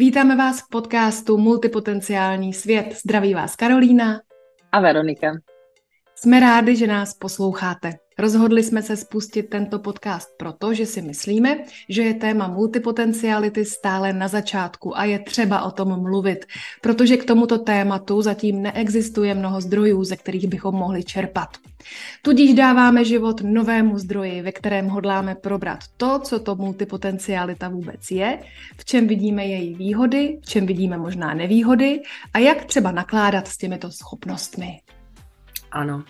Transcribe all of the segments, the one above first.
Vítáme vás v podcastu Multipotenciální svět. Zdraví vás Karolína a Veronika. Jsme rádi, že nás posloucháte. Rozhodli jsme se spustit tento podcast proto, že si myslíme, že je téma multipotenciality stále na začátku a je třeba o tom mluvit, protože k tomuto tématu zatím neexistuje mnoho zdrojů, ze kterých bychom mohli čerpat. Tudíž dáváme život novému zdroji, ve kterém hodláme probrat to, co to multipotencialita vůbec je, v čem vidíme její výhody, v čem vidíme možná nevýhody a jak třeba nakládat s těmito schopnostmi. Ano.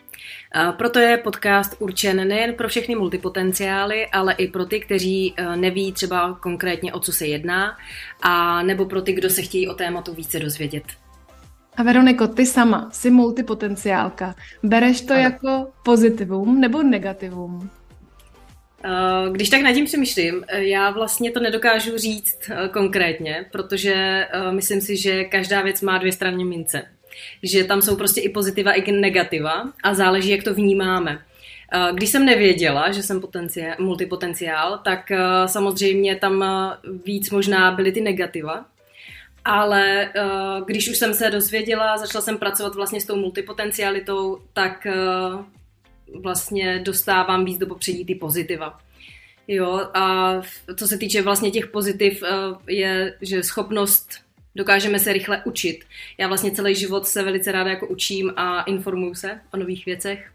Proto je podcast určen nejen pro všechny multipotenciály, ale i pro ty, kteří e, neví třeba konkrétně, o co se jedná, a nebo pro ty, kdo se chtějí o tématu více dozvědět. A Veroniko, ty sama jsi multipotenciálka. Bereš to ano. jako pozitivum nebo negativum? E, když tak nad tím přemýšlím, e, já vlastně to nedokážu říct konkrétně, protože myslím si, že každá věc má dvě strany mince že tam jsou prostě i pozitiva, i negativa a záleží, jak to vnímáme. Eh, když jsem nevěděla, že jsem potenciál, multipotenciál, tak eh, samozřejmě tam eh, víc možná byly ty negativa. Ale když už jsem se dozvěděla, začala jsem pracovat vlastně s tou multipotencialitou, tak vlastně dostávám víc do popředí ty pozitiva. Jo, a co se týče vlastně těch pozitiv, je, že schopnost dokážeme se rychle učit. Já vlastně celý život se velice ráda jako učím a informuju se o nových věcech.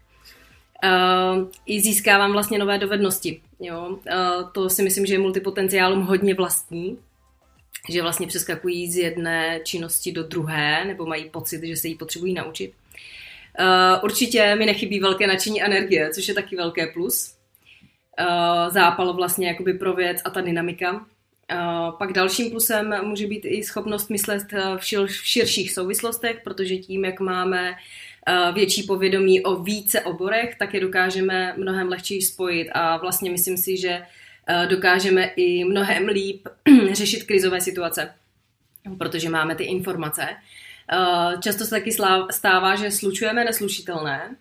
Uh, I získávám vlastně nové dovednosti. Jo? Uh, to si myslím, že je multipotenciálům hodně vlastní, že vlastně přeskakují z jedné činnosti do druhé, nebo mají pocit, že se jí potřebují naučit. Uh, určitě mi nechybí velké nadšení energie, což je taky velké plus. Uh, zápal vlastně jakoby pro věc a ta dynamika. Pak dalším plusem může být i schopnost myslet eh, v, šir, v širších souvislostech, protože tím, jak máme eh, větší povědomí o více oborech, tak je dokážeme mnohem lehčí spojit a vlastně myslím si, že eh, dokážeme i mnohem líp řešit krizové situace, protože máme ty informace. Často se taky stává, že slučujeme neslušitelné,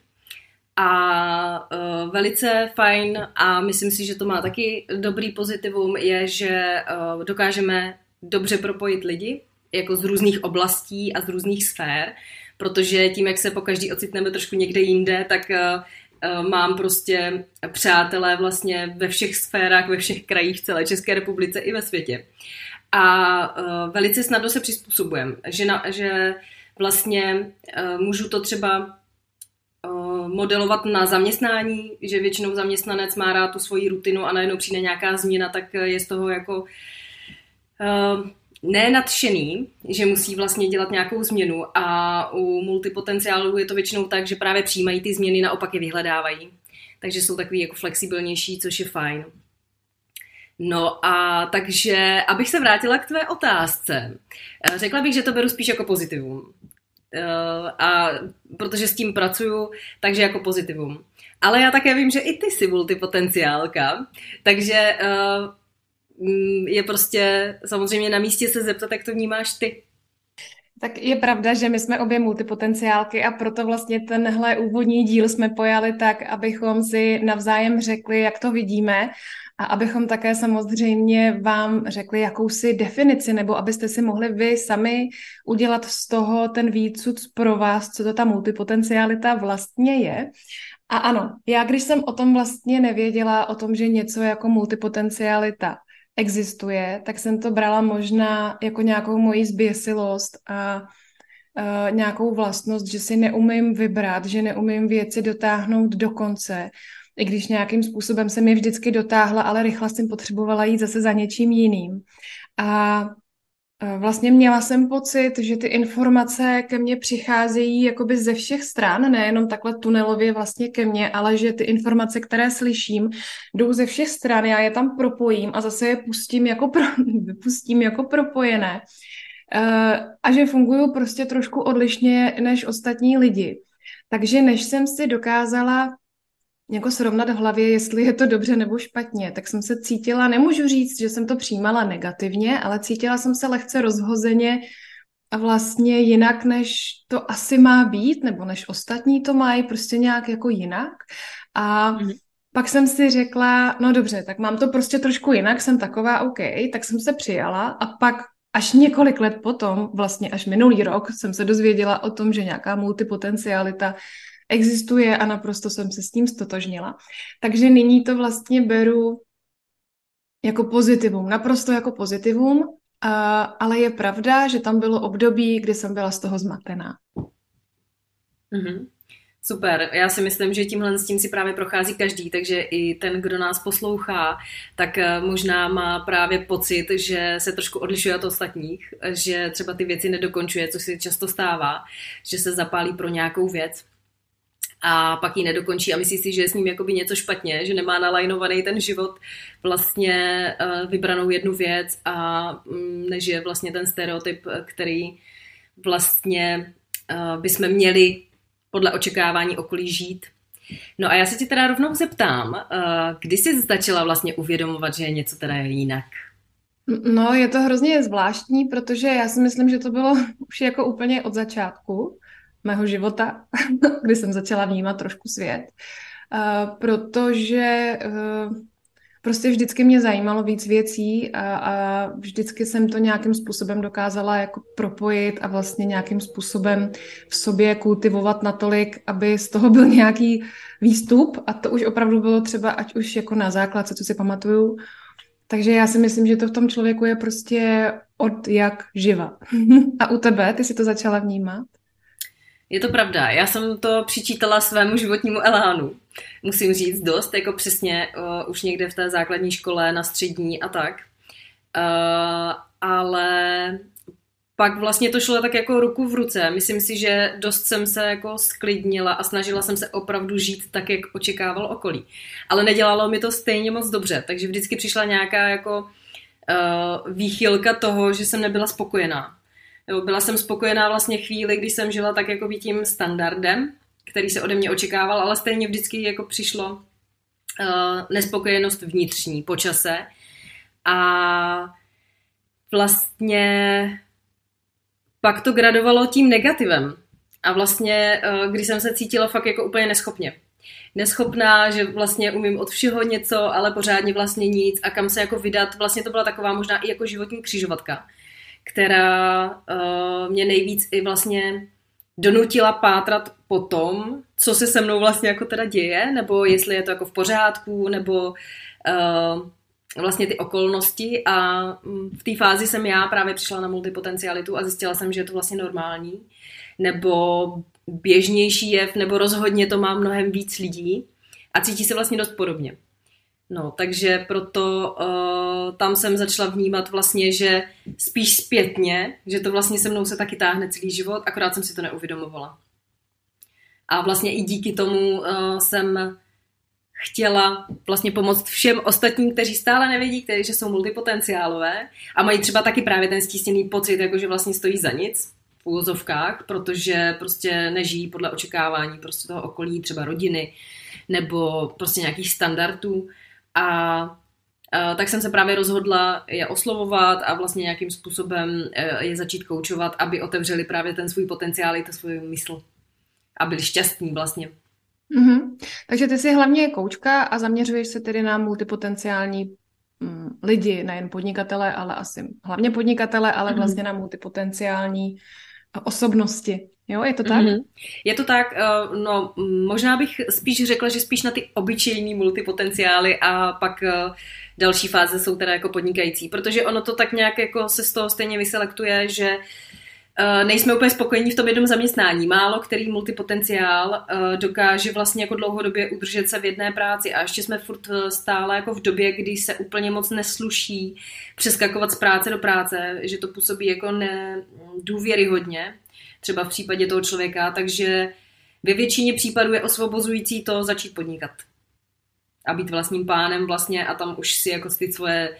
a uh, velice fajn a myslím si, že to má taky dobrý pozitivum je, že uh, dokážeme dobře propojit lidi jako z různých oblastí a z různých sfér, protože tím, jak se po každý ocitneme trošku někde jinde, tak uh, mám prostě přátelé vlastně ve všech sférách, ve všech krajích celé České republice i ve světě. A uh, velice snadno se přizpůsobujeme, že, že vlastně uh, můžu to třeba modelovat na zaměstnání, že většinou zaměstnanec má rád tu svoji rutinu a najednou přijde nějaká změna, tak je z toho jako uh, nenadšený, že musí vlastně dělat nějakou změnu a u multipotenciálů je to většinou tak, že právě přijímají ty změny, naopak je vyhledávají. Takže jsou takový jako flexibilnější, což je fajn. No a takže, abych se vrátila k tvé otázce, eh, řekla bych, že to beru spíš jako pozitivum. Uh, a protože s tím pracuju, takže jako pozitivum. Ale já také vím, že i ty jsi multipotenciálka, takže uh, je prostě samozřejmě na místě se zeptat, jak to vnímáš ty. Tak je pravda, že my jsme obě multipotenciálky a proto vlastně tenhle úvodní díl jsme pojali tak, abychom si navzájem řekli, jak to vidíme a abychom také samozřejmě vám řekli jakousi definici, nebo abyste si mohli vy sami udělat z toho ten výcud pro vás, co to ta multipotencialita vlastně je. A ano, já když jsem o tom vlastně nevěděla, o tom, že něco jako multipotencialita existuje, tak jsem to brala možná jako nějakou moji zběsilost a uh, nějakou vlastnost, že si neumím vybrat, že neumím věci dotáhnout do konce, i když nějakým způsobem jsem je vždycky dotáhla, ale rychle jsem potřebovala jít zase za něčím jiným. A Vlastně měla jsem pocit, že ty informace ke mně přicházejí jakoby ze všech stran, nejenom takhle tunelově vlastně ke mně, ale že ty informace, které slyším, jdou ze všech stran, já je tam propojím a zase je pustím jako, pro, pustím jako propojené. A že fungují prostě trošku odlišně než ostatní lidi. Takže než jsem si dokázala jako srovnat v hlavě, jestli je to dobře nebo špatně, tak jsem se cítila, nemůžu říct, že jsem to přijímala negativně, ale cítila jsem se lehce rozhozeně a vlastně jinak, než to asi má být, nebo než ostatní to mají, prostě nějak jako jinak. A mm-hmm. pak jsem si řekla, no dobře, tak mám to prostě trošku jinak, jsem taková OK, tak jsem se přijala a pak až několik let potom, vlastně až minulý rok, jsem se dozvěděla o tom, že nějaká multipotencialita existuje a naprosto jsem se s tím stotožnila. Takže nyní to vlastně beru jako pozitivum, naprosto jako pozitivum, a, ale je pravda, že tam bylo období, kdy jsem byla z toho zmatená. Mm-hmm. Super, já si myslím, že tímhle s tím si právě prochází každý, takže i ten, kdo nás poslouchá, tak eh, možná má právě pocit, že se trošku odlišuje od ostatních, že třeba ty věci nedokončuje, což se často stává, že se zapálí pro nějakou věc a pak ji nedokončí a myslí si, že je s ním jakoby něco špatně, že nemá nalajnovaný ten život vlastně eh, vybranou jednu věc a mm, nežije vlastně ten stereotyp, který vlastně eh, bychom měli podle očekávání okolí žít. No a já se ti teda rovnou zeptám, eh, kdy jsi začala vlastně uvědomovat, že je něco teda jinak? No, je to hrozně zvláštní, protože já si myslím, že to bylo už jako úplně od začátku mého života, kdy jsem začala vnímat trošku svět. Uh, protože uh, prostě vždycky mě zajímalo víc věcí a, a vždycky jsem to nějakým způsobem dokázala jako propojit a vlastně nějakým způsobem v sobě kultivovat natolik, aby z toho byl nějaký výstup a to už opravdu bylo třeba, ať už jako na základce, co si pamatuju. Takže já si myslím, že to v tom člověku je prostě od jak živa. a u tebe, ty si to začala vnímat? Je to pravda, já jsem to přičítala svému životnímu elánu, musím říct dost, jako přesně uh, už někde v té základní škole, na střední a tak. Uh, ale pak vlastně to šlo tak jako ruku v ruce. Myslím si, že dost jsem se jako sklidnila a snažila jsem se opravdu žít tak, jak očekával okolí. Ale nedělalo mi to stejně moc dobře, takže vždycky přišla nějaká jako uh, výchylka toho, že jsem nebyla spokojená. Jo, byla jsem spokojená vlastně chvíli, kdy jsem žila tak jako tím standardem, který se ode mě očekával, ale stejně vždycky jako přišlo uh, nespokojenost vnitřní po čase. A vlastně pak to gradovalo tím negativem. A vlastně, uh, když jsem se cítila fakt jako úplně neschopně. Neschopná, že vlastně umím od všeho něco, ale pořádně vlastně nic a kam se jako vydat. Vlastně to byla taková možná i jako životní křižovatka která uh, mě nejvíc i vlastně donutila pátrat po tom, co se se mnou vlastně jako teda děje, nebo jestli je to jako v pořádku, nebo uh, vlastně ty okolnosti a mm, v té fázi jsem já právě přišla na multipotencialitu a zjistila jsem, že je to vlastně normální, nebo běžnější jev, nebo rozhodně to má mnohem víc lidí a cítí se vlastně dost podobně. No, takže proto uh, tam jsem začala vnímat vlastně, že spíš zpětně, že to vlastně se mnou se taky táhne celý život, akorát jsem si to neuvědomovala. A vlastně i díky tomu uh, jsem chtěla vlastně pomoct všem ostatním, kteří stále nevědí, kteří, že jsou multipotenciálové a mají třeba taky právě ten stísněný pocit, jako že vlastně stojí za nic v úvozovkách, protože prostě nežijí podle očekávání prostě toho okolí, třeba rodiny nebo prostě nějakých standardů a tak jsem se právě rozhodla je oslovovat a vlastně nějakým způsobem uh, je začít koučovat, aby otevřeli právě ten svůj potenciál i to svůj mysl. A byli šťastní vlastně. Mm-hmm. Takže ty jsi hlavně koučka a zaměřuješ se tedy na multipotenciální mm, lidi, nejen podnikatele, ale asi hlavně podnikatele, ale mm-hmm. vlastně na multipotenciální osobnosti. Jo, je to tak? Mm-hmm. Je to tak, uh, no možná bych spíš řekla, že spíš na ty obyčejný multipotenciály a pak uh, další fáze jsou teda jako podnikající, protože ono to tak nějak jako se z toho stejně vyselektuje, že uh, nejsme úplně spokojení v tom jednom zaměstnání. Málo který multipotenciál dokáže vlastně jako dlouhodobě udržet se v jedné práci a ještě jsme furt stále jako v době, kdy se úplně moc nesluší přeskakovat z práce do práce, že to působí jako nedůvěryhodně třeba v případě toho člověka, takže ve většině případů je osvobozující to začít podnikat. A být vlastním pánem vlastně a tam už si jako ty svoje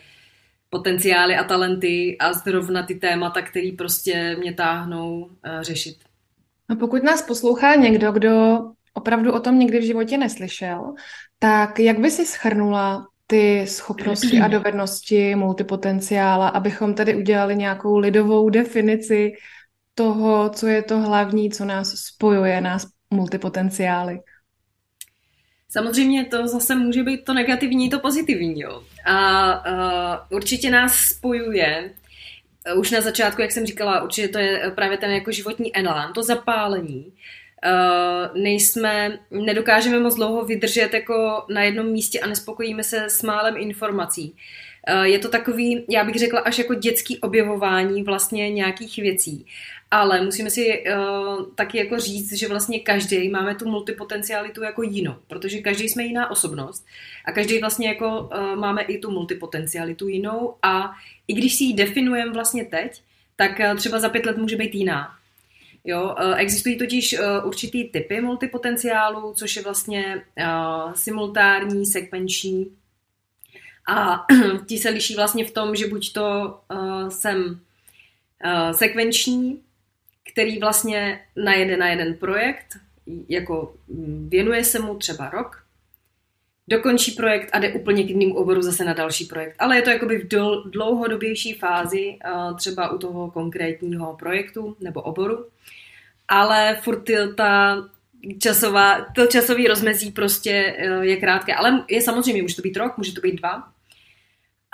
potenciály a talenty a zrovna ty témata, které prostě mě táhnou uh, řešit. A pokud nás poslouchá někdo, kdo opravdu o tom někdy v životě neslyšel, tak jak by si schrnula ty schopnosti a dovednosti multipotenciála, abychom tedy udělali nějakou lidovou definici toho, co je to hlavní, co nás spojuje, nás multipotenciály. Samozřejmě to zase může být to negativní, to pozitivní. Jo. A uh, určitě nás spojuje už na začátku, jak jsem říkala, určitě to je právě ten jako životní elán, to zapálení. Uh, nejsme, nedokážeme moc dlouho vydržet jako na jednom místě a nespokojíme se s málem informací. Uh, je to takový, já bych řekla, až jako dětský objevování vlastně nějakých věcí. Ale musíme si uh, taky jako říct, že vlastně každý máme tu multipotencialitu jako jinou, protože každý jsme jiná osobnost a každý vlastně jako uh, máme i tu multipotencialitu jinou a i když si ji definujeme vlastně teď, tak uh, třeba za pět let může být jiná. Jo, existují totiž určitý typy multipotenciálu, což je vlastně simultární, sekvenční a ti se liší vlastně v tom, že buď to uh, jsem uh, sekvenční, který vlastně najede na jeden projekt, jako mm, věnuje se mu třeba rok, dokončí projekt a jde úplně k jiným oboru zase na další projekt. Ale je to jakoby v dlouhodobější fázi, třeba u toho konkrétního projektu nebo oboru. Ale furt ta časová, to časový rozmezí prostě je krátké. Ale je samozřejmě, může to být rok, může to být dva,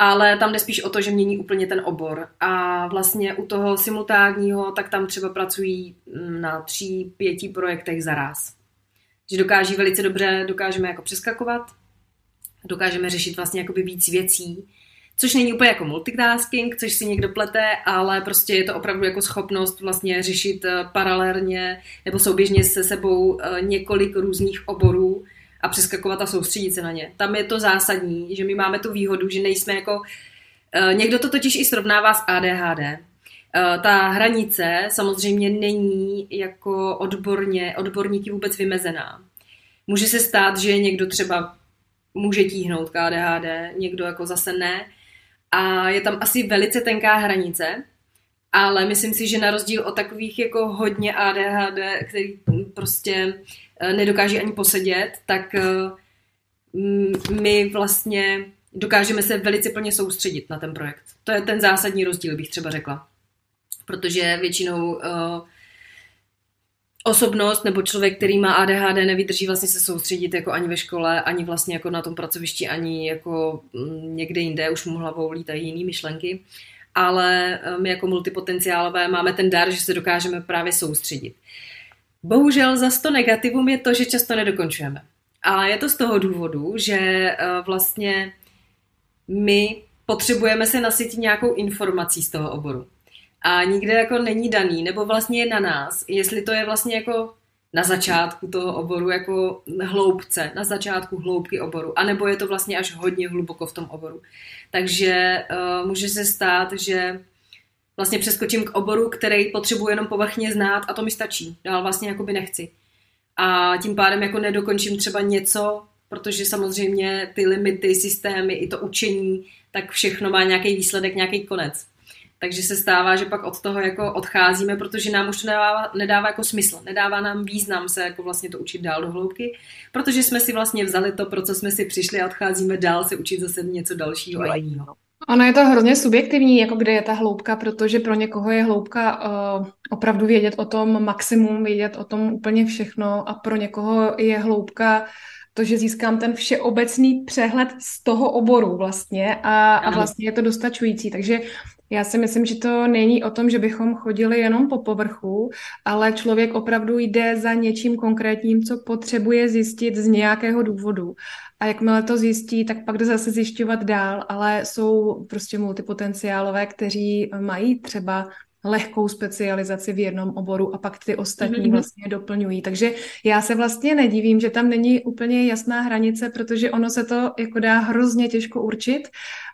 ale tam jde spíš o to, že mění úplně ten obor. A vlastně u toho simultánního, tak tam třeba pracují mm, na tří, pěti projektech za raz. Že dokáží velice dobře, dokážeme jako přeskakovat, dokážeme řešit vlastně jakoby víc věcí, což není úplně jako multitasking, což si někdo plete, ale prostě je to opravdu jako schopnost vlastně řešit eh, paralelně nebo souběžně se sebou eh, několik různých oborů, a přeskakovat a soustředit se na ně. Tam je to zásadní, že my máme tu výhodu, že nejsme jako... Uh, někdo to totiž i srovnává s ADHD. Eh, ta hranice samozřejmě není jako odborně, odborníky vůbec vymezená. Může se stát, že někdo třeba může tíhnout k ADHD, někdo jako zase ne. A je tam asi velice tenká hranice, ale myslím si, že na rozdíl od takových jako hodně ADHD, který prostě Eh, nedokáží ani posedět, tak eh, my vlastně dokážeme se velice plně soustředit na ten projekt. To je ten zásadní rozdíl, bych třeba řekla. Protože většinou uh, osobnost nebo člověk, který má ADHD, nevydrží vlastně se soustředit jako ani ve škole, ani vlastně jako na tom pracovišti, ani jako mm, někde jinde, už mu hlavou lítají jiný myšlenky. Ale my jako multipotenciálové máme ten dar, že se dokážeme právě soustředit. Bohužel za to negativum je to, že často nedokončujeme. A je to z toho důvodu, že eh, vlastně my potřebujeme se nasytit nějakou informací z toho oboru. A nikde jako není daný, nebo vlastně je na nás, jestli to je vlastně jako na začátku toho oboru jako hloubce, na začátku hloubky oboru, anebo je to vlastně až hodně hluboko v tom oboru. Takže uh, může se stát, že vlastně přeskočím k oboru, který potřebuji jenom povrchně znát a to mi stačí. Dál vlastně jakoby nechci. A tím pádem jako nedokončím třeba něco, protože samozřejmě ty limity, systémy, i to učení, tak všechno má nějaký výsledek, nějaký konec. Takže se stává, že pak od toho jako odcházíme, protože nám už to nedává, nedává jako smysl, nedává nám význam se jako vlastně to učit dál do hloubky, protože jsme si vlastně vzali to, pro co jsme si přišli a odcházíme dál se učit zase něco dalšího a jiného. Ono je to hrozně subjektivní, jako kde je ta hloubka, protože pro někoho je hloubka uh, opravdu vědět o tom maximum, vědět o tom úplně všechno a pro někoho je hloubka to, že získám ten všeobecný přehled z toho oboru vlastně a, a vlastně je to dostačující. Takže já si myslím, že to není o tom, že bychom chodili jenom po povrchu, ale člověk opravdu jde za něčím konkrétním, co potřebuje zjistit z nějakého důvodu. A jakmile to zjistí, tak pak jde zase zjišťovat dál, ale jsou prostě multipotenciálové, kteří mají třeba lehkou specializaci v jednom oboru a pak ty ostatní mm-hmm. vlastně doplňují. Takže já se vlastně nedivím, že tam není úplně jasná hranice, protože ono se to jako dá hrozně těžko určit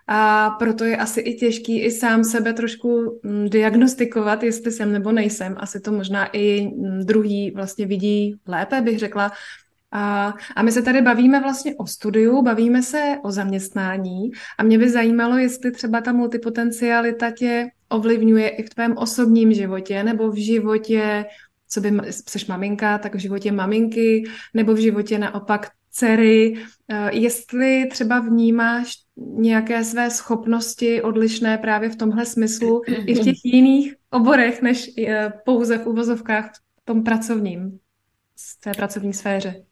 a proto je asi i těžký i sám sebe trošku mm, diagnostikovat, jestli jsem nebo nejsem. Asi to možná i mm, druhý vlastně vidí lépe, bych řekla, a, a my se tady bavíme vlastně o studiu, bavíme se o zaměstnání a mě by zajímalo, jestli třeba ta multipotencialita tě ovlivňuje i v tvém osobním životě nebo v životě, co by, jsi maminka, tak v životě maminky nebo v životě naopak dcery, eh, jestli třeba vnímáš nějaké své schopnosti odlišné právě v tomhle smyslu i v těch jiných oborech, než eh, pouze v uvozovkách v tom pracovním, v té pracovní sféře.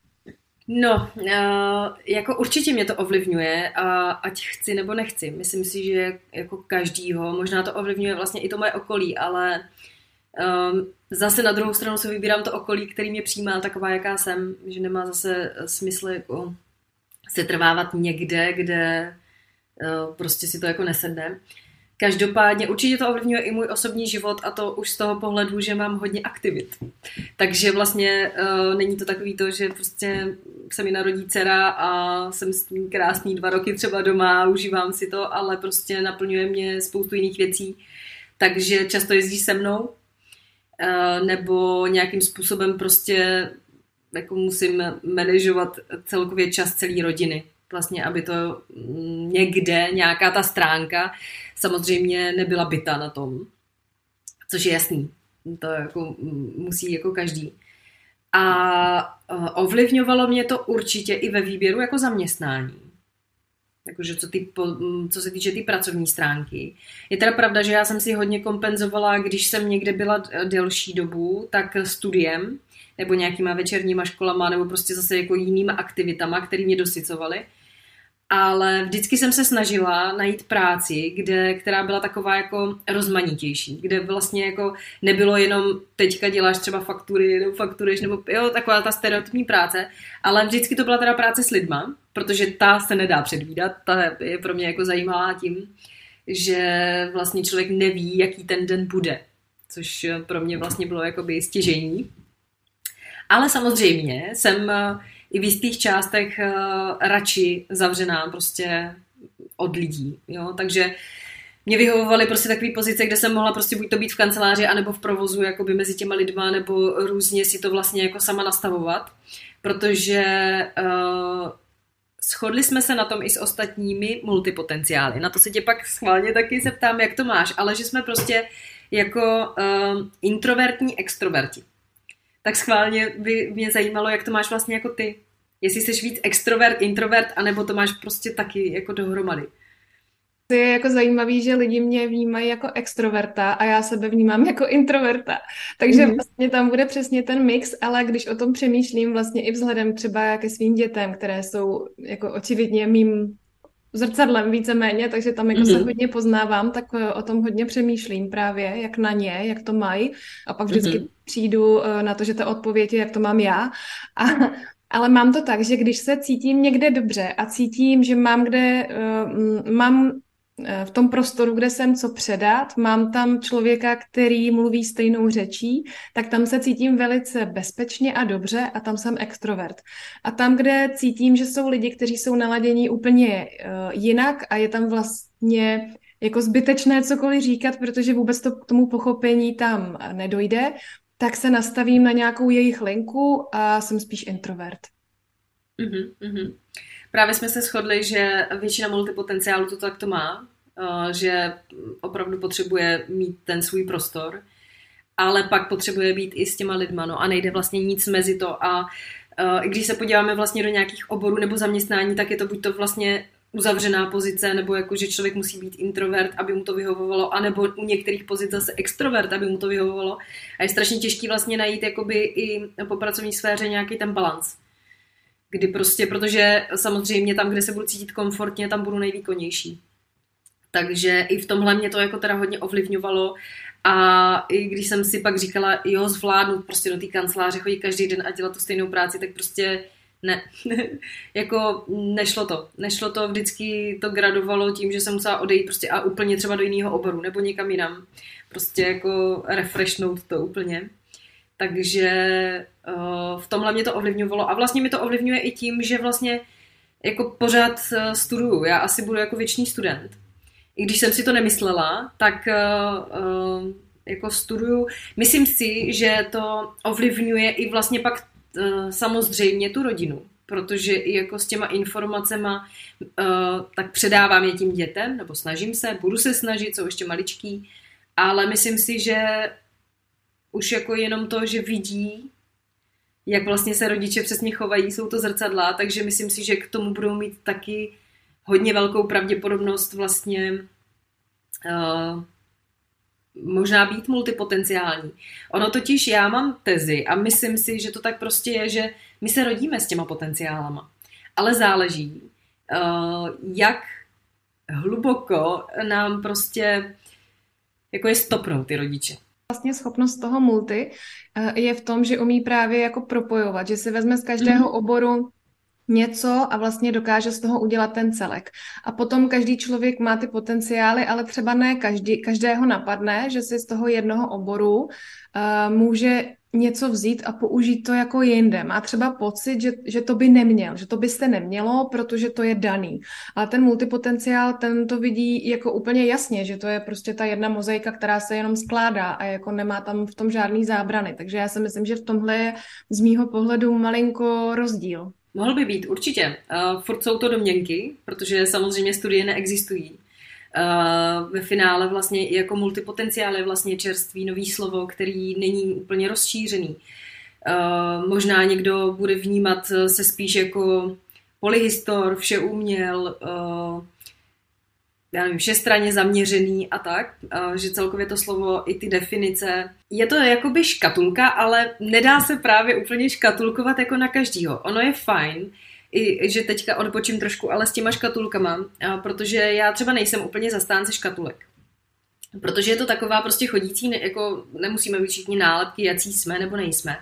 No, uh, jako určitě mě to ovlivňuje, ať chci nebo nechci. Myslím si, že jako každýho, možná to ovlivňuje vlastně i to moje okolí, ale um, zase na druhou stranu se vybírám to okolí, který mě přijímá taková, jaká jsem, že nemá zase smysl jako se trvávat někde, kde uh, prostě si to jako nesedne. Každopádně určitě to ovlivňuje i můj osobní život a to už z toho pohledu, že mám hodně aktivit. Takže vlastně uh, není to takový to, že prostě se mi narodí dcera a jsem s tím krásný dva roky třeba doma, užívám si to, ale prostě naplňuje mě spoustu jiných věcí. Takže často jezdí se mnou uh, nebo nějakým způsobem prostě jako musím manažovat celkově čas celé rodiny vlastně, aby to někde, nějaká ta stránka samozřejmě nebyla byta na tom, což je jasný. To jako musí jako každý. A ovlivňovalo mě to určitě i ve výběru jako zaměstnání. Jakože co, ty, co se týče ty pracovní stránky. Je teda pravda, že já jsem si hodně kompenzovala, když jsem někde byla delší dobu, tak studiem, nebo nějakýma večerníma školama, nebo prostě zase jako jinýma aktivitama, které mě dosycovaly ale vždycky jsem se snažila najít práci, kde, která byla taková jako rozmanitější, kde vlastně jako nebylo jenom teďka děláš třeba faktury, nebo fakturuješ, nebo jo, taková ta stereotypní práce, ale vždycky to byla teda práce s lidma, protože ta se nedá předvídat, ta je pro mě jako zajímavá tím, že vlastně člověk neví, jaký ten den bude, což pro mě vlastně bylo jakoby stěžení. Ale samozřejmě jsem i v jistých částech uh, radši zavřená prostě od lidí, jo, takže mě vyhovovaly prostě takové pozice, kde jsem mohla prostě buď to být v kanceláři, anebo v provozu, jakoby mezi těma lidma, nebo různě si to vlastně jako sama nastavovat, protože uh, shodli jsme se na tom i s ostatními multipotenciály. Na to se tě pak schválně taky zeptám, jak to máš, ale že jsme prostě jako uh, introvertní extroverti. Tak schválně by mě zajímalo, jak to máš vlastně jako ty jestli jsi víc extrovert, introvert, anebo to máš prostě taky jako dohromady. To je jako zajímavý, že lidi mě vnímají jako extroverta a já sebe vnímám jako introverta. Takže mm-hmm. vlastně tam bude přesně ten mix, ale když o tom přemýšlím vlastně i vzhledem třeba ke svým dětem, které jsou jako očividně mým zrcadlem víceméně, takže tam jako mm-hmm. se mhm. hodně poznávám, tak eh, o tom hodně přemýšlím právě, jak na ně, jak to mají a pak vždycky mm-hmm. přijdu eh, na to, že ta odpověď je, jak to mám já a ale mám to tak, že když se cítím někde dobře a cítím, že mám kde, uh, mám v tom prostoru, kde jsem co předat, mám tam člověka, který mluví stejnou řečí, tak tam se cítím velice bezpečně a dobře a tam jsem extrovert. A tam, kde cítím, že jsou lidi, kteří jsou naladění úplně uh, jinak a je tam vlastně jako zbytečné cokoliv říkat, protože vůbec to k tomu pochopení tam nedojde, tak se nastavím na nějakou jejich linku a jsem spíš introvert. Mm-hmm, mm-hmm. Právě jsme se shodli, že většina multipotenciálu to takto má, uh, že opravdu potřebuje mít ten svůj prostor, ale pak potřebuje být i s těma lidma, no a nejde vlastně nic mezi to a uh, když se podíváme vlastně do nějakých oborů nebo zaměstnání, tak je to buď to vlastně uzavřená pozice, nebo jako, že člověk musí být introvert, aby mu to vyhovovalo, anebo u některých pozic zase extrovert, aby mu to vyhovovalo. A je strašně těžký vlastně najít jakoby i po pracovní sféře nějaký ten balans. Kdy prostě, protože samozřejmě tam, kde se budu cítit komfortně, tam budu nejvýkonnější. Takže i v tomhle mě to jako teda hodně ovlivňovalo a i když jsem si pak říkala, jo, zvládnu prostě do té kanceláře chodit každý den a dělat tu stejnou práci, tak prostě ne, jako nešlo to. Nešlo to, vždycky to gradovalo tím, že jsem musela odejít prostě a úplně třeba do jiného oboru nebo někam jinam. Prostě jako refreshnout to úplně. Takže v tomhle mě to ovlivňovalo a vlastně mi to ovlivňuje i tím, že vlastně jako pořád uh, studuju. Já asi budu jako věčný student. I když jsem si to nemyslela, tak uh, jako studuju. Myslím si, že to ovlivňuje i vlastně pak Eh, samozřejmě tu rodinu, protože i jako s těma informacema tak předávám je tím dětem, nebo snažím se, budu se snažit, jsou ještě maličký, ale myslím si, že už jako jenom to, že vidí, jak vlastně se rodiče přesně chovají, jsou to zrcadla, takže myslím si, že k tomu budou mít taky hodně velkou pravděpodobnost vlastně uh, možná být multipotenciální. Ono totiž, já mám tezi a myslím si, že to tak prostě je, že my se rodíme s těma potenciálama. Ale záleží, uh, jak hluboko nám prostě jako je stopnou ty rodiče. Vlastně schopnost toho multi uh, je v tom, že umí právě jako propojovat, že si vezme z každého mm-hmm. oboru něco a vlastně dokáže z toho udělat ten celek. A potom každý člověk má ty potenciály, ale třeba ne každý, každého napadne, že si z toho jednoho oboru uh, může něco vzít a použít to jako jinde. Má třeba pocit, že, že to by neměl, že to byste nemělo, protože to je daný. Ale ten multipotenciál, ten to vidí jako úplně jasně, že to je prostě ta jedna mozaika, která se jenom skládá a jako nemá tam v tom žádný zábrany. Takže já si myslím, že v tomhle je z mýho pohledu malinko rozdíl. Mohl by být, určitě. Uh, furt jsou to domněnky, protože samozřejmě studie neexistují. Uh, ve finále vlastně i jako multipotenciál je vlastně čerstvý nový slovo, který není úplně rozšířený. Uh, možná někdo bude vnímat se spíš jako polyhistor, vše uměl, já nevím, všestranně zaměřený a tak, že celkově to slovo i ty definice, je to jakoby škatulka, ale nedá se právě úplně škatulkovat jako na každýho. Ono je fajn, i, že teďka odpočím trošku, ale s těma škatulkama, protože já třeba nejsem úplně zastánce škatulek. Protože je to taková prostě chodící, ne, jako nemusíme být všichni nálepky, jací jsme nebo nejsme.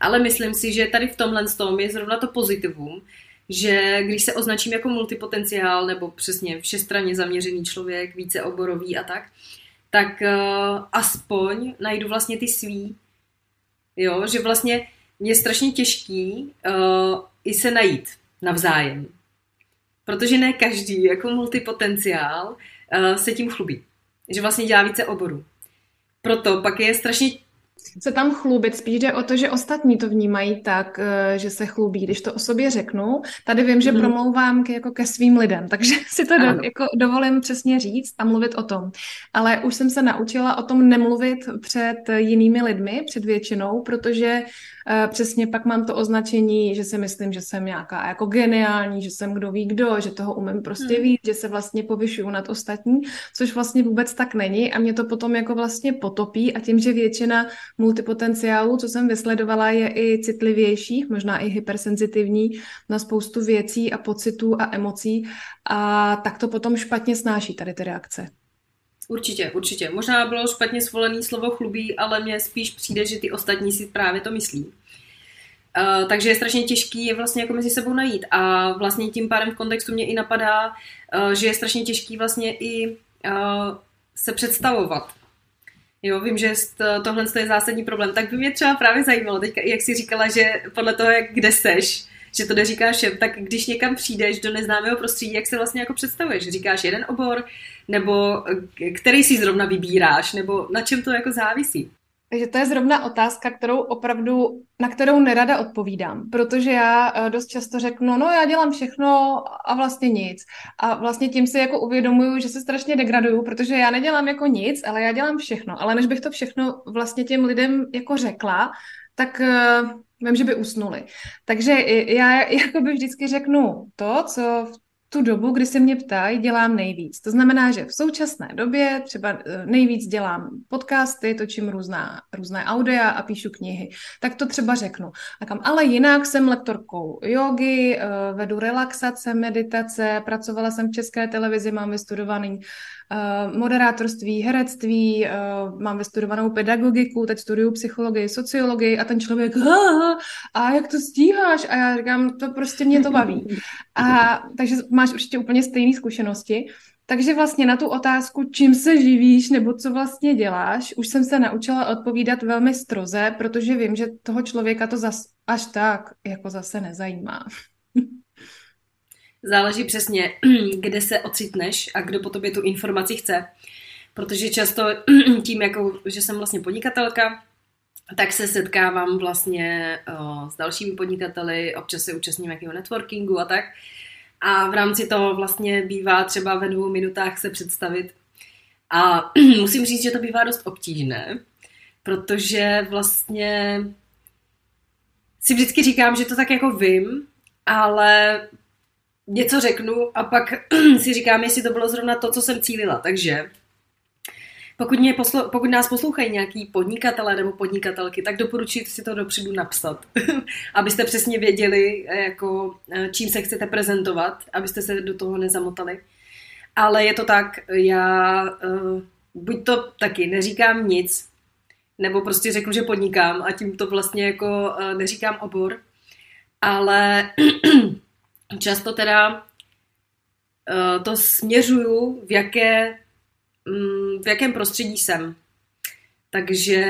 Ale myslím si, že tady v tomhle tom je zrovna to pozitivum, že když se označím jako multipotenciál nebo přesně všestranně zaměřený člověk, více oborový a tak, tak uh, aspoň najdu vlastně ty svý. Jo, že vlastně je strašně těžký uh, i se najít navzájem. Protože ne každý jako multipotenciál uh, se tím chlubí. Že vlastně dělá více oborů. Proto pak je strašně se tam chlubit, spíš jde o to, že ostatní to vnímají tak, eh, že se chlubí. Když to o sobě řeknu, tady vím, že mm. promlouvám ke, jako ke svým lidem, takže si to do, jako dovolím přesně říct a mluvit o tom. Ale už jsem se naučila o tom nemluvit před jinými lidmi, před většinou, protože uh, přesně pak mám to označení, že si myslím, že jsem nějaká jako geniální, že jsem kdo ví kdo, že toho umím prostě mm. víc, že se vlastně povyšuju nad ostatní, což vlastně vůbec tak není a mě to potom jako vlastně potopí a tím, že většina multipotenciálů, co jsem vysledovala, je i citlivější, možná i hypersenzitivní na spoustu věcí a pocitů a emocí a tak to potom špatně snáší tady ty reakce. Určitě, určitě. Možná bylo špatně svolený slovo chlubí, ale mně spíš přijde, že ty ostatní si právě to myslí. Uh, takže je strašně těžký je vlastně jako mezi sebou najít. A vlastně tím pádem v kontextu mě i napadá, uh, že je strašně těžký vlastně i uh, se představovat Jo, vím, že tohle je zásadní problém. Tak by mě třeba právě zajímalo, teďka, jak jsi říkala, že podle toho, jak kde seš, že to neříkáš všem, tak když někam přijdeš do neznámého prostředí, jak se vlastně jako představuješ? Říkáš jeden obor, nebo který si zrovna vybíráš, nebo na čem to jako závisí? Takže to je zrovna otázka, kterou opravdu, na kterou nerada odpovídám, protože já eh, dost často řeknu, no já dělám všechno a vlastně nic. A vlastně tím si jako uvědomuju, že se strašně degraduju, protože já nedělám jako nic, ale já dělám všechno. Ale než bych to všechno vlastně těm lidem jako řekla, tak uh, vím, že by usnuli. Takže já jako by vždycky řeknu to, co v tu dobu, kdy se mě ptají, dělám nejvíc. To znamená, že v současné době třeba eh, nejvíc dělám podcasty, točím různá, různé audia a píšu knihy. Tak to třeba řeknu. A kam, ale jinak jsem lektorkou jogy, eh, vedu relaxace, meditace, pracovala jsem v české televizi, mám vystudovaný uh, moderátorství, herectví, mám vystudovanou pedagogiku, teď studuju psychologii, sociologii a ten člověk, a jak to stíháš? A já říkám, to prostě mě to baví. A takže máš určitě úplně stejné zkušenosti. Takže vlastně na tu otázku, čím se živíš nebo co vlastně děláš, už jsem se naučila odpovídat velmi stroze, protože vím, že toho člověka to zas, až tak jako zase nezajímá. Záleží přesně, kde se ocitneš a kdo po tobě tu informaci chce. Protože často tím, jako, že jsem vlastně podnikatelka, tak se setkávám vlastně o, s dalšími podnikateli, občas se účastním nějakého networkingu a tak. A v rámci toho vlastně bývá třeba ve dvou minutách se představit. A musím říct, že to bývá dost obtížné, protože vlastně si vždycky říkám, že to tak jako vím, ale něco řeknu a pak si říkám, jestli to bylo zrovna to, co jsem cílila. Takže pokud, mě poslo, pokud nás poslouchají nějaký podnikatelé nebo podnikatelky, tak doporučuji si to dopředu napsat, abyste přesně věděli, jako, čím se chcete prezentovat, abyste se do toho nezamotali. Ale je to tak, já uh, buď to taky neříkám nic, nebo prostě řeknu, že podnikám a tím to vlastně jako neříkám obor, ale často teda to směřuju, v, jaké, v jakém prostředí jsem. Takže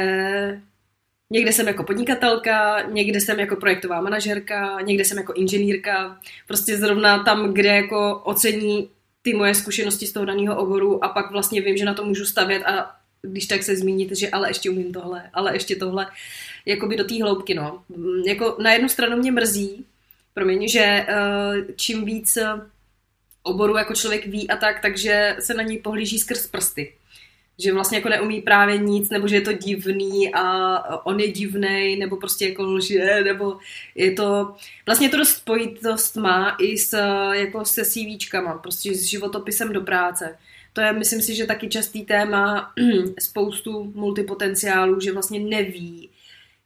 někde jsem jako podnikatelka, někde jsem jako projektová manažerka, někde jsem jako inženýrka. Prostě zrovna tam, kde jako ocení ty moje zkušenosti z toho daného oboru a pak vlastně vím, že na to můžu stavět a když tak se zmínit, že ale ještě umím tohle, ale ještě tohle, jakoby do té hloubky, no. Mm, jako na jednu stranu mě mrzí, promiň, že eh, čím víc oboru jako člověk ví a tak, takže se na něj pohlíží skrz prsty že vlastně jako neumí právě nic, nebo že je to divný a on je divný, nebo prostě jako lže, nebo je to, vlastně to dost spojitost má i s, jako se CVčkama, prostě s životopisem do práce. To je, myslím si, že taky častý téma spoustu multipotenciálů, že vlastně neví,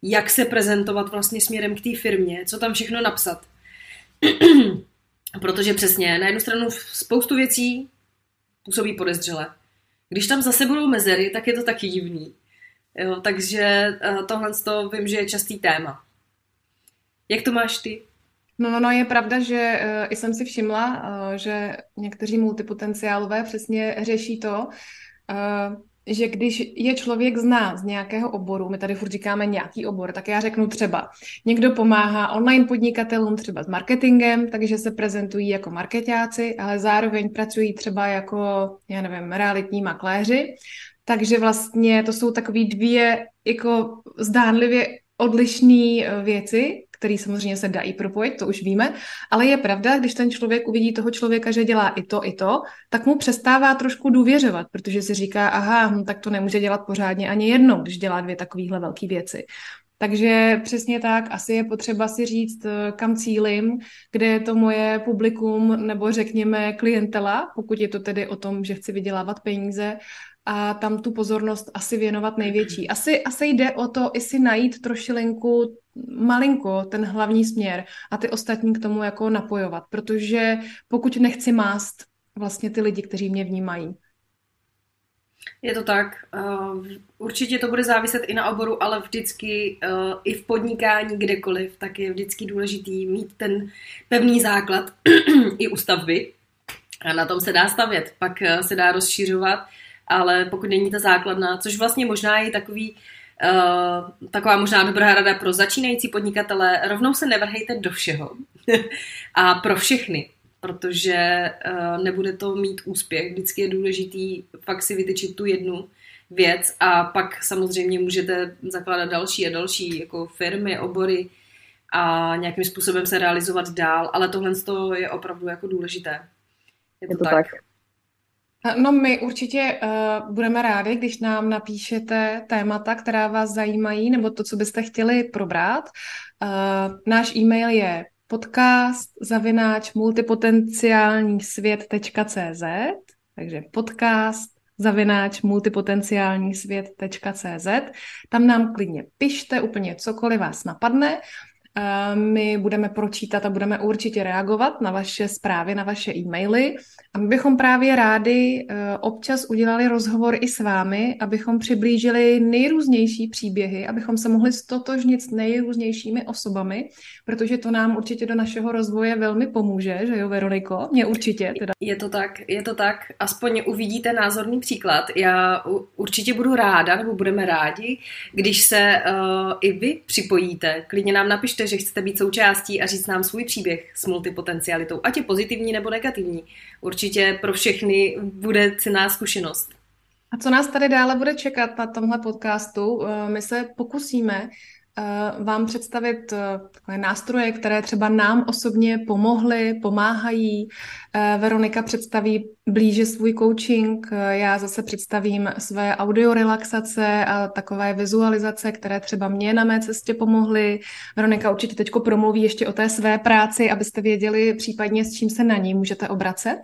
jak se prezentovat vlastně směrem k té firmě, co tam všechno napsat. Protože přesně, na jednu stranu spoustu věcí působí podezřele když tam zase budou mezery, tak je to taky divný. Jo, takže eh, tohle to vím, že je častý téma. Jak to máš ty? No, no, no je pravda, že uh, jsem si všimla, uh, že někteří multipotenciálové přesně řeší to, uh, že když je člověk zná z nějakého oboru, my tady furt říkáme nějaký obor, tak já řeknu třeba, někdo pomáhá online podnikatelům třeba s marketingem, takže se prezentují jako marketáci, ale zároveň pracují třeba jako, já nevím, realitní makléři, takže vlastně to jsou takové dvě jako zdánlivě odlišné eh, věci, který samozřejmě se dají propojit, to už víme, ale je pravda, když ten člověk uvidí toho člověka, že dělá i to, i to, tak mu přestává trošku důvěřovat, protože si říká, aha, hm, tak to nemůže dělat pořádně ani jednou, když dělá dvě takovéhle velké věci. Takže přesně tak, asi je potřeba si říct, eh, kam cílim, kde je to moje publikum nebo řekněme klientela, pokud je to tedy o tom, že chci vydělávat peníze a tam tu pozornost asi věnovat největší. Asi, asi jde o to i si najít trošilinku malinko ten hlavní směr a ty ostatní k tomu jako napojovat, protože pokud nechci mást vlastně ty lidi, kteří mě vnímají. Je to tak. Uh, určitě to bude záviset i na oboru, ale vždycky uh, i v podnikání kdekoliv, tak je vždycky důležitý mít ten pevný základ i u stavby. A na tom se dá stavět, pak uh, se dá rozšířovat, ale pokud není ta základna, což vlastně možná je takový Uh, taková možná dobrá rada pro začínající podnikatele, rovnou se nevrhejte do všeho. a pro všechny, protože uh, nebude to mít úspěch. Vždycky je důležitý fakt si vytyčit tu jednu věc a pak samozřejmě můžete zakládat další a další jako firmy, obory a nějakým způsobem se realizovat dál, ale tohle je opravdu jako důležité. Je to, je to tak. tak. No my určitě uh, budeme rádi, když nám napíšete témata, která vás zajímají, nebo to, co byste chtěli probrat. Uh, náš e-mail je podcast zavináč multipotenciální svět.cz takže podcast zavináč multipotenciální svět.cz Tam nám klidně pište úplně cokoliv vás napadne my budeme pročítat a budeme určitě reagovat na vaše zprávy, na vaše e-maily. A my bychom právě rádi eh, občas udělali rozhovor i s vámi, abychom přiblížili nejrůznější příběhy, abychom se mohli stotožnit s nejrůznějšími osobami, protože to nám určitě do našeho rozvoje velmi pomůže, že jo, Veroniko? Mně určitě. Teda. Je to tak, je to tak. Aspoň uvidíte názorný příklad. Já určitě budu ráda, nebo budeme rádi, když se uh, i vy připojíte. Klidně nám napište, že chcete být součástí a říct nám svůj příběh s multipotencialitou, ať je pozitivní nebo negativní. Určitě pro všechny bude cená zkušenost. A co nás tady dále bude čekat na tomhle podcastu? Eh, my se pokusíme Eh, vám představit eh, takové nástroje, které třeba nám osobně pomohly, pomáhají. Veronika představí blíže svůj coaching, já zase představím své audiorelaxace a takové vizualizace, které třeba mě na mé cestě pomohly. Veronika určitě teď promluví ještě o té své práci, abyste věděli případně, s čím se na ní můžete obracet.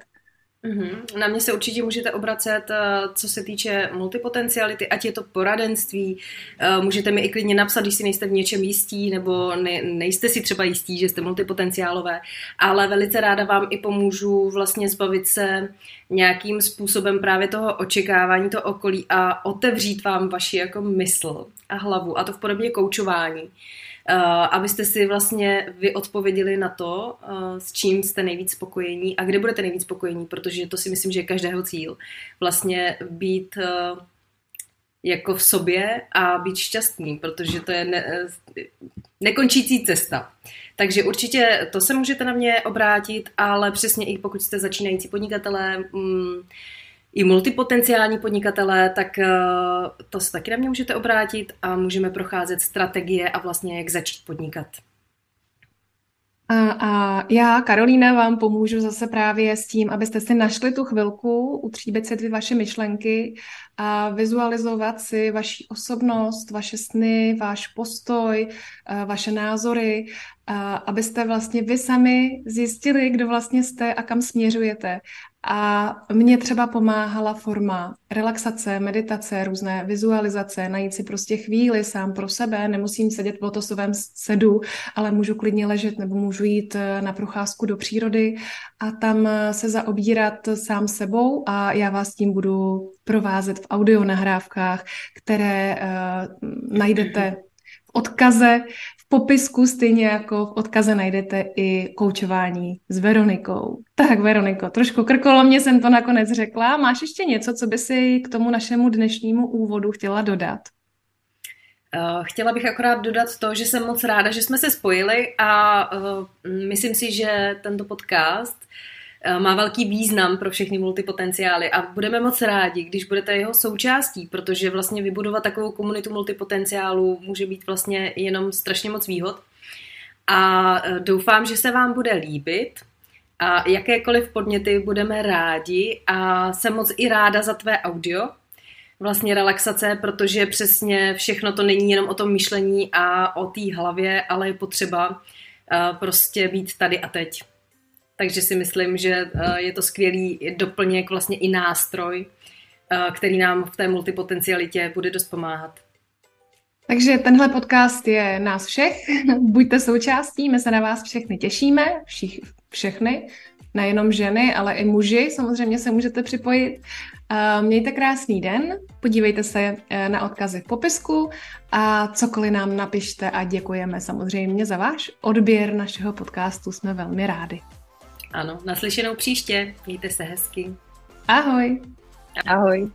Mm-hmm. Na mě se určitě můžete obracet, eh, co se týče multipotenciality, ať je to poradenství, eh, můžete mi i klidně napsat, když si nejste v něčem jistí, nebo ne, nejste si třeba jistí, že jste multipotenciálové, ale velice ráda vám i pomůžu vlastně zbavit se nějakým způsobem právě toho očekávání, to okolí a otevřít vám vaši jako mysl a hlavu, a to v podobě koučování. Abyste si vlastně vy odpověděli na to, eh, s čím jste nejvíc spokojení a kde budete nejvíc spokojení, protože to si myslím, že je každého cíl. Vlastně být eh, jako v sobě a být šťastný, protože to je ne, nekončící cesta. Takže určitě to se můžete na mě obrátit, ale přesně i pokud jste začínající podnikatelé, mm, i multipotenciální podnikatelé, tak eh, to se taky na mě můžete obrátit a můžeme procházet strategie a vlastně jak začít podnikat. A, a já, Karolína, vám pomůžu zase právě s tím, abyste si našli tu chvilku, utříbit si ty vaše myšlenky a vizualizovat si vaši osobnost, vaše sny, váš postoj, eh, vaše názory, abyste vlastně vy sami zjistili, kdo vlastně jste a kam směřujete. A mě třeba pomáhala forma relaxace, meditace, různé vizualizace, najít si prostě chvíli sám pro sebe, nemusím sedět v lotosovém sedu, ale můžu klidně ležet nebo můžu jít eh, na procházku do přírody a tam eh, se zaobírat sám sebou a já vás tím budu provázet v audio nahrávkách, které uh, najdete v odkaze popisku, stejně jako v odkaze najdete i koučování s Veronikou. Tak Veroniko, trošku krkolomně jsem to nakonec řekla. Máš ještě něco, co by si k tomu našemu dnešnímu úvodu chtěla dodat? Eh, chtěla bych akorát dodat to, že jsem moc ráda, že jsme se spojili a uh, myslím si, že tento podcast Eh, má velký význam pro všechny multipotenciály a budeme moc rádi, když budete jeho součástí, protože vlastně vybudovat takovou komunitu multipotenciálů může být vlastně jenom strašně moc výhod. A eh, doufám, že se vám bude líbit a jakékoliv podněty budeme rádi a jsem moc i ráda za tvé audio, vlastně relaxace, protože přesně všechno to není jenom o tom myšlení a o té hlavě, ale je potřeba eh, prostě být tady a teď. Takže si myslím, že eh, je to skvělý doplněk, vlastně i nástroj, eh, který nám v té multipotencialitě bude dost pomáhat. Takže tenhle podcast je nás všech. Buďte součástí, my se na vás všechny těšíme, všich, všechny, nejenom ženy, ale i muži. Samozřejmě se můžete připojit. Eh, mějte krásný den, podívejte se na odkazy v popisku a cokoliv nám napište a děkujeme samozřejmě za váš odběr našeho podcastu. Jsme velmi rádi. Ano, naslyšenou příště. Mějte se hezky. Ahoj. Ahoj.